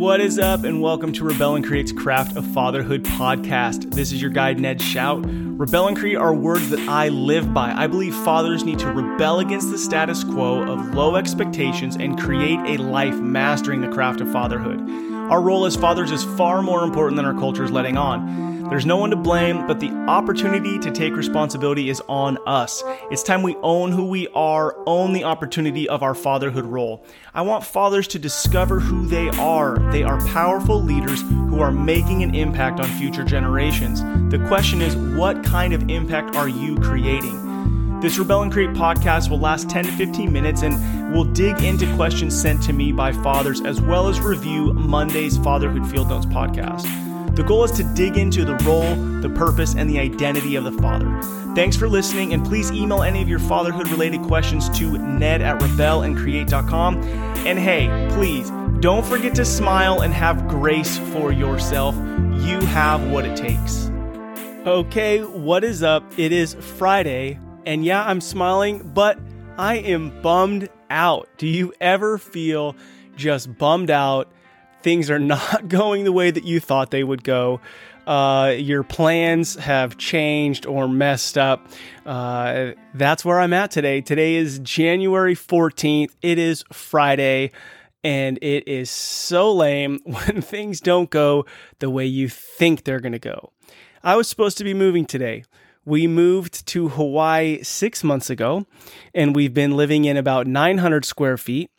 what is up, and welcome to Rebel and Create's Craft of Fatherhood podcast. This is your guide, Ned Shout. Rebel and Create are words that I live by. I believe fathers need to rebel against the status quo of low expectations and create a life mastering the craft of fatherhood. Our role as fathers is far more important than our culture is letting on. There's no one to blame, but the opportunity to take responsibility is on us. It's time we own who we are, own the opportunity of our fatherhood role. I want fathers to discover who they are. They are powerful leaders who are making an impact on future generations. The question is, what kind of impact are you creating? This Rebel and Create podcast will last 10 to 15 minutes and we'll dig into questions sent to me by fathers as well as review Monday's Fatherhood Field Notes podcast. The goal is to dig into the role, the purpose, and the identity of the father. Thanks for listening, and please email any of your fatherhood related questions to ned at rebelandcreate.com. And hey, please don't forget to smile and have grace for yourself. You have what it takes. Okay, what is up? It is Friday, and yeah, I'm smiling, but I am bummed out. Do you ever feel just bummed out? things are not going the way that you thought they would go. Uh, your plans have changed or messed up. Uh, that's where I'm at today. Today is January 14th. It is Friday, and it is so lame when things don't go the way you think they're going to go. I was supposed to be moving today. We moved to Hawaii six months ago, and we've been living in about 900 square feet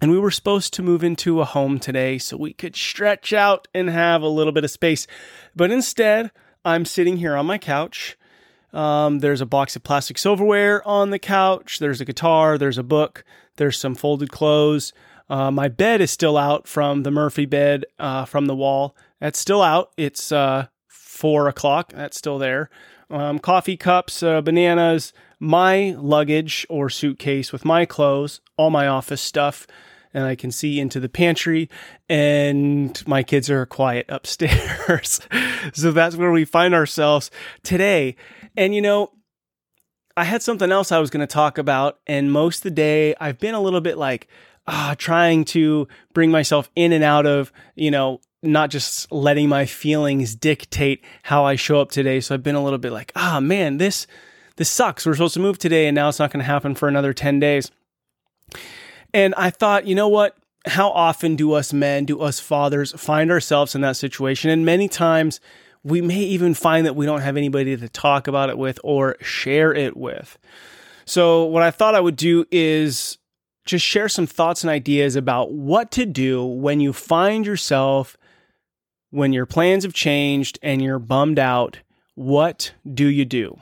and we were supposed to move into a home today so we could stretch out and have a little bit of space. But instead, I'm sitting here on my couch. Um, there's a box of plastic silverware on the couch. There's a guitar. There's a book. There's some folded clothes. Uh, my bed is still out from the Murphy bed uh, from the wall. That's still out. It's uh, four o'clock. That's still there. Um, coffee cups, uh, bananas, my luggage or suitcase with my clothes, all my office stuff and I can see into the pantry, and my kids are quiet upstairs. so that's where we find ourselves today. And you know, I had something else I was going to talk about, and most of the day I've been a little bit like, ah, trying to bring myself in and out of, you know, not just letting my feelings dictate how I show up today. So I've been a little bit like, ah, man, this this sucks. We're supposed to move today, and now it's not going to happen for another ten days. And I thought, you know what? How often do us men, do us fathers find ourselves in that situation? And many times we may even find that we don't have anybody to talk about it with or share it with. So, what I thought I would do is just share some thoughts and ideas about what to do when you find yourself, when your plans have changed and you're bummed out. What do you do?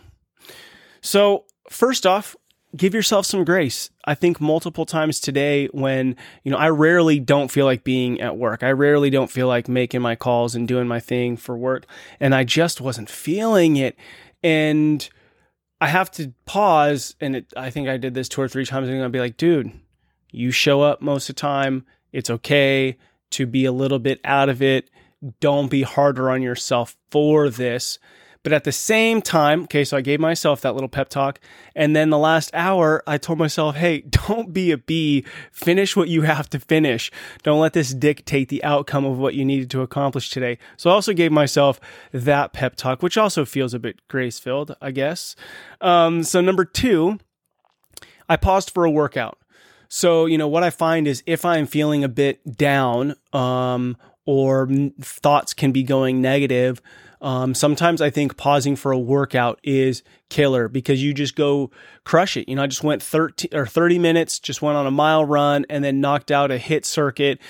So, first off, give yourself some grace. I think multiple times today when, you know, I rarely don't feel like being at work. I rarely don't feel like making my calls and doing my thing for work. And I just wasn't feeling it. And I have to pause. And it, I think I did this two or three times. And I'll be like, dude, you show up most of the time. It's okay to be a little bit out of it. Don't be harder on yourself for this. But at the same time, okay, so I gave myself that little pep talk. And then the last hour, I told myself, hey, don't be a bee. Finish what you have to finish. Don't let this dictate the outcome of what you needed to accomplish today. So I also gave myself that pep talk, which also feels a bit grace filled, I guess. Um, so number two, I paused for a workout. So, you know, what I find is if I'm feeling a bit down, um, or thoughts can be going negative, um, sometimes I think pausing for a workout is killer because you just go crush it. You know, I just went 13 or 30 minutes, just went on a mile run and then knocked out a HIIT circuit.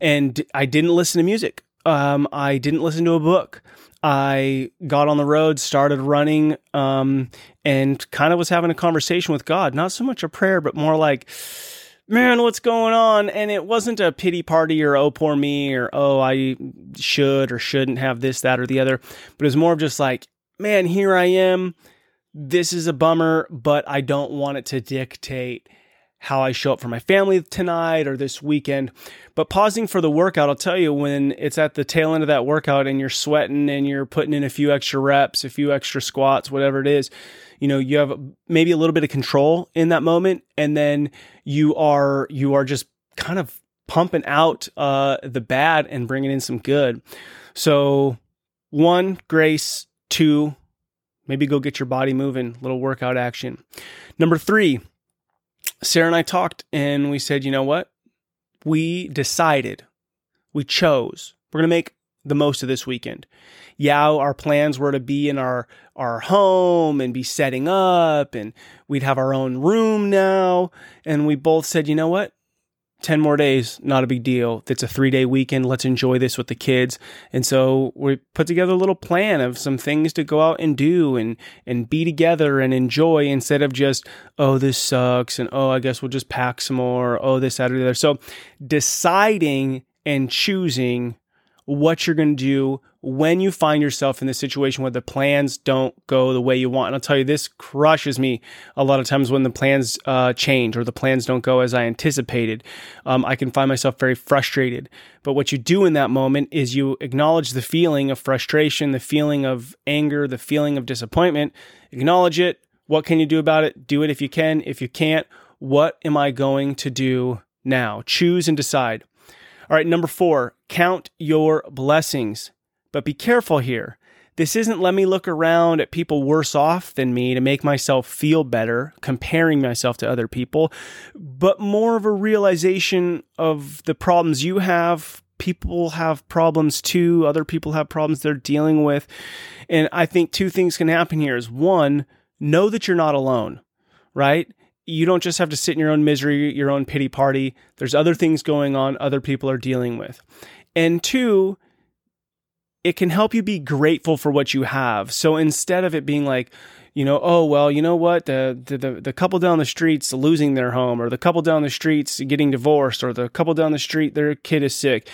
And I didn't listen to music. Um, I didn't listen to a book. I got on the road, started running, um, and kind of was having a conversation with God. Not so much a prayer, but more like, man, what's going on? And it wasn't a pity party or oh, poor me or oh, I should or shouldn't have this, that, or the other. But it was more of just like, man, here I am. This is a bummer, but I don't want it to dictate how I show up for my family tonight or this weekend. But pausing for the workout, I'll tell you when it's at the tail end of that workout and you're sweating and you're putting in a few extra reps, a few extra squats, whatever it is, you know, you have maybe a little bit of control in that moment and then you are you are just kind of pumping out uh, the bad and bringing in some good. So, one, grace. Two, maybe go get your body moving, little workout action. Number three, Sarah and I talked and we said, you know what? We decided, we chose, we're going to make the most of this weekend. Yeah, our plans were to be in our our home and be setting up and we'd have our own room now and we both said, "You know what? 10 more days, not a big deal. It's a three day weekend. Let's enjoy this with the kids. And so we put together a little plan of some things to go out and do and, and be together and enjoy instead of just, oh, this sucks. And oh, I guess we'll just pack some more. Oh, this, that, or the other. So deciding and choosing what you're going to do when you find yourself in this situation where the plans don't go the way you want. And I'll tell you, this crushes me a lot of times when the plans uh, change or the plans don't go as I anticipated. Um, I can find myself very frustrated. But what you do in that moment is you acknowledge the feeling of frustration, the feeling of anger, the feeling of disappointment. Acknowledge it. What can you do about it? Do it if you can. If you can't, what am I going to do now? Choose and decide. All right, number four, count your blessings. But be careful here. This isn't let me look around at people worse off than me to make myself feel better, comparing myself to other people, but more of a realization of the problems you have. People have problems too. Other people have problems they're dealing with. And I think two things can happen here is one, know that you're not alone, right? you don't just have to sit in your own misery, your own pity party. There's other things going on other people are dealing with. And two, it can help you be grateful for what you have. So instead of it being like, you know, oh well, you know what, the the the couple down the streets losing their home, or the couple down the streets getting divorced, or the couple down the street their kid is sick.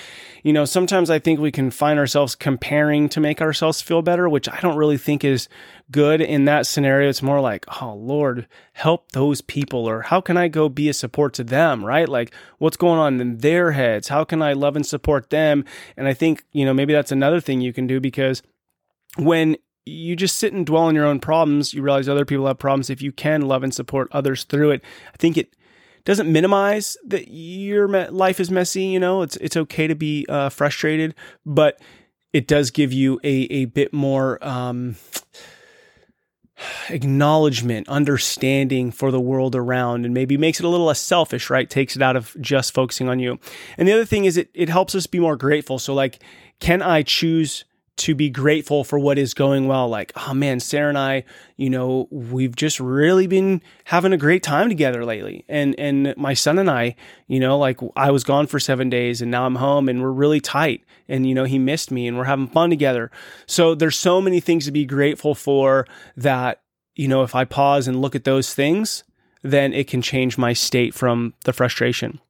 You know, sometimes I think we can find ourselves comparing to make ourselves feel better, which I don't really think is good in that scenario. It's more like, oh Lord, help those people, or how can I go be a support to them, right? Like what's going on in their heads? How can I love and support them? And I think, you know, maybe that's another thing you can do because when you just sit and dwell on your own problems. You realize other people have problems. If you can love and support others through it, I think it doesn't minimize that your life is messy. You know, it's it's okay to be uh, frustrated, but it does give you a a bit more. Um, acknowledgement, understanding for the world around, and maybe makes it a little less selfish, right? Takes it out of just focusing on you. And the other thing is it it helps us be more grateful. So like, can I choose to be grateful for what is going well. Like, oh man, Sarah and I, you know, we've just really been having a great time together lately. And and my son and I, you know, like I was gone for seven days and now I'm home and we're really tight. And you know, he missed me and we're having fun together. So there's so many things to be grateful for that, you know, if I pause and look at those things, then it can change my state from the frustration.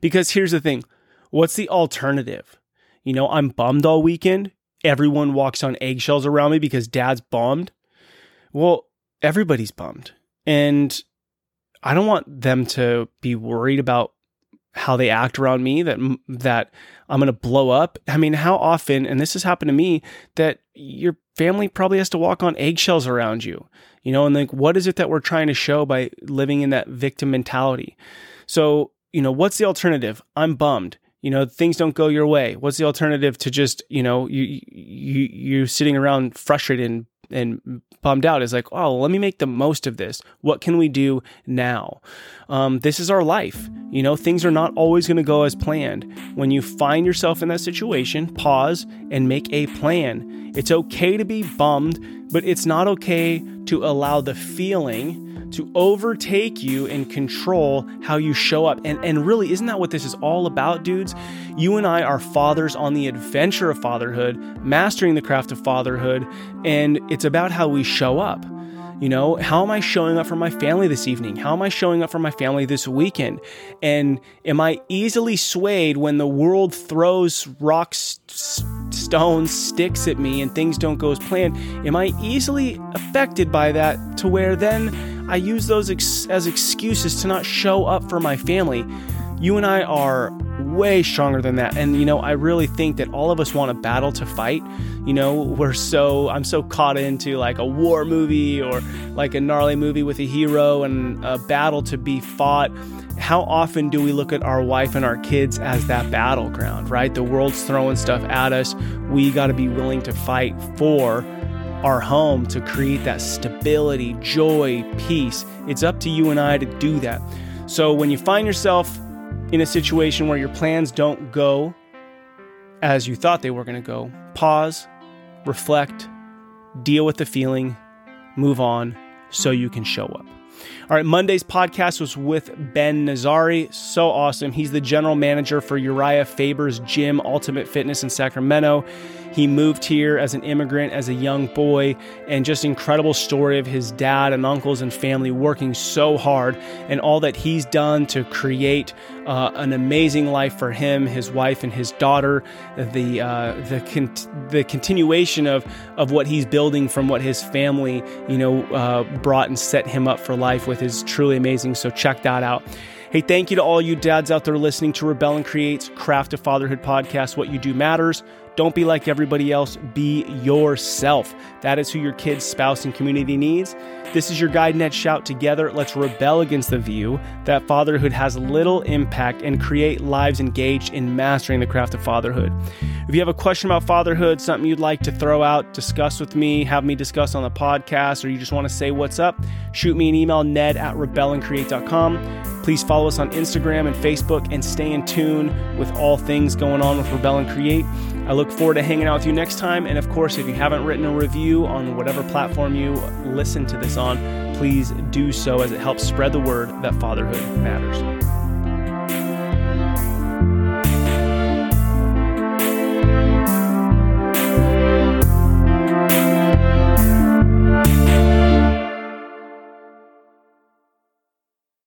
Because here's the thing. What's the alternative? You know, I'm bummed all weekend everyone walks on eggshells around me because dad's bummed. Well, everybody's bummed. And I don't want them to be worried about how they act around me that that I'm going to blow up. I mean, how often and this has happened to me that your family probably has to walk on eggshells around you. You know, and like what is it that we're trying to show by living in that victim mentality? So, you know, what's the alternative? I'm bummed you know things don't go your way. What's the alternative to just you know you you you sitting around frustrated and and bummed out? Is like oh let me make the most of this. What can we do now? Um, this is our life. You know things are not always going to go as planned. When you find yourself in that situation pause and make a plan. It's okay to be bummed but it's not okay to allow the feeling to overtake you and control how you show up. And, and really, isn't that what this is all about, dudes? You and I are fathers on the adventure of fatherhood, mastering the craft of fatherhood, and it's about how we show up. You know, how am I showing up for my family this evening? How am I showing up for my family this weekend? And am I easily swayed when the world throws rocks, stones, sticks at me and things don't go as planned? Am I easily affected by that to where then I use those ex- as excuses to not show up for my family. You and I are way stronger than that. And, you know, I really think that all of us want a battle to fight. You know, we're so, I'm so caught into like a war movie or like a gnarly movie with a hero and a battle to be fought. How often do we look at our wife and our kids as that battleground, right? The world's throwing stuff at us. We got to be willing to fight for our home to create that stability, joy, peace. It's up to you and I to do that. So when you find yourself in a situation where your plans don't go as you thought they were going to go, pause, reflect, deal with the feeling, move on so you can show up. All right, Monday's podcast was with Ben Nazari. So awesome. He's the general manager for Uriah Faber's Gym Ultimate Fitness in Sacramento. He moved here as an immigrant, as a young boy, and just incredible story of his dad and uncles and family working so hard and all that he's done to create uh, an amazing life for him, his wife, and his daughter. The uh, the con- the continuation of of what he's building from what his family, you know, uh, brought and set him up for life with is truly amazing. So check that out. Hey, thank you to all you dads out there listening to Rebel and Create's Craft of Fatherhood podcast. What you do matters. Don't be like everybody else. Be yourself. That is who your kids, spouse, and community needs. This is your guide, Ned Shout. Together, let's rebel against the view that fatherhood has little impact and create lives engaged in mastering the craft of fatherhood. If you have a question about fatherhood, something you'd like to throw out, discuss with me, have me discuss on the podcast, or you just want to say what's up, shoot me an email, ned at rebelandcreate.com. Please follow us on Instagram and Facebook and stay in tune with all things going on with Rebel and Create. I look forward to hanging out with you next time. And of course, if you haven't written a review on whatever platform you listen to this on, please do so as it helps spread the word that fatherhood matters.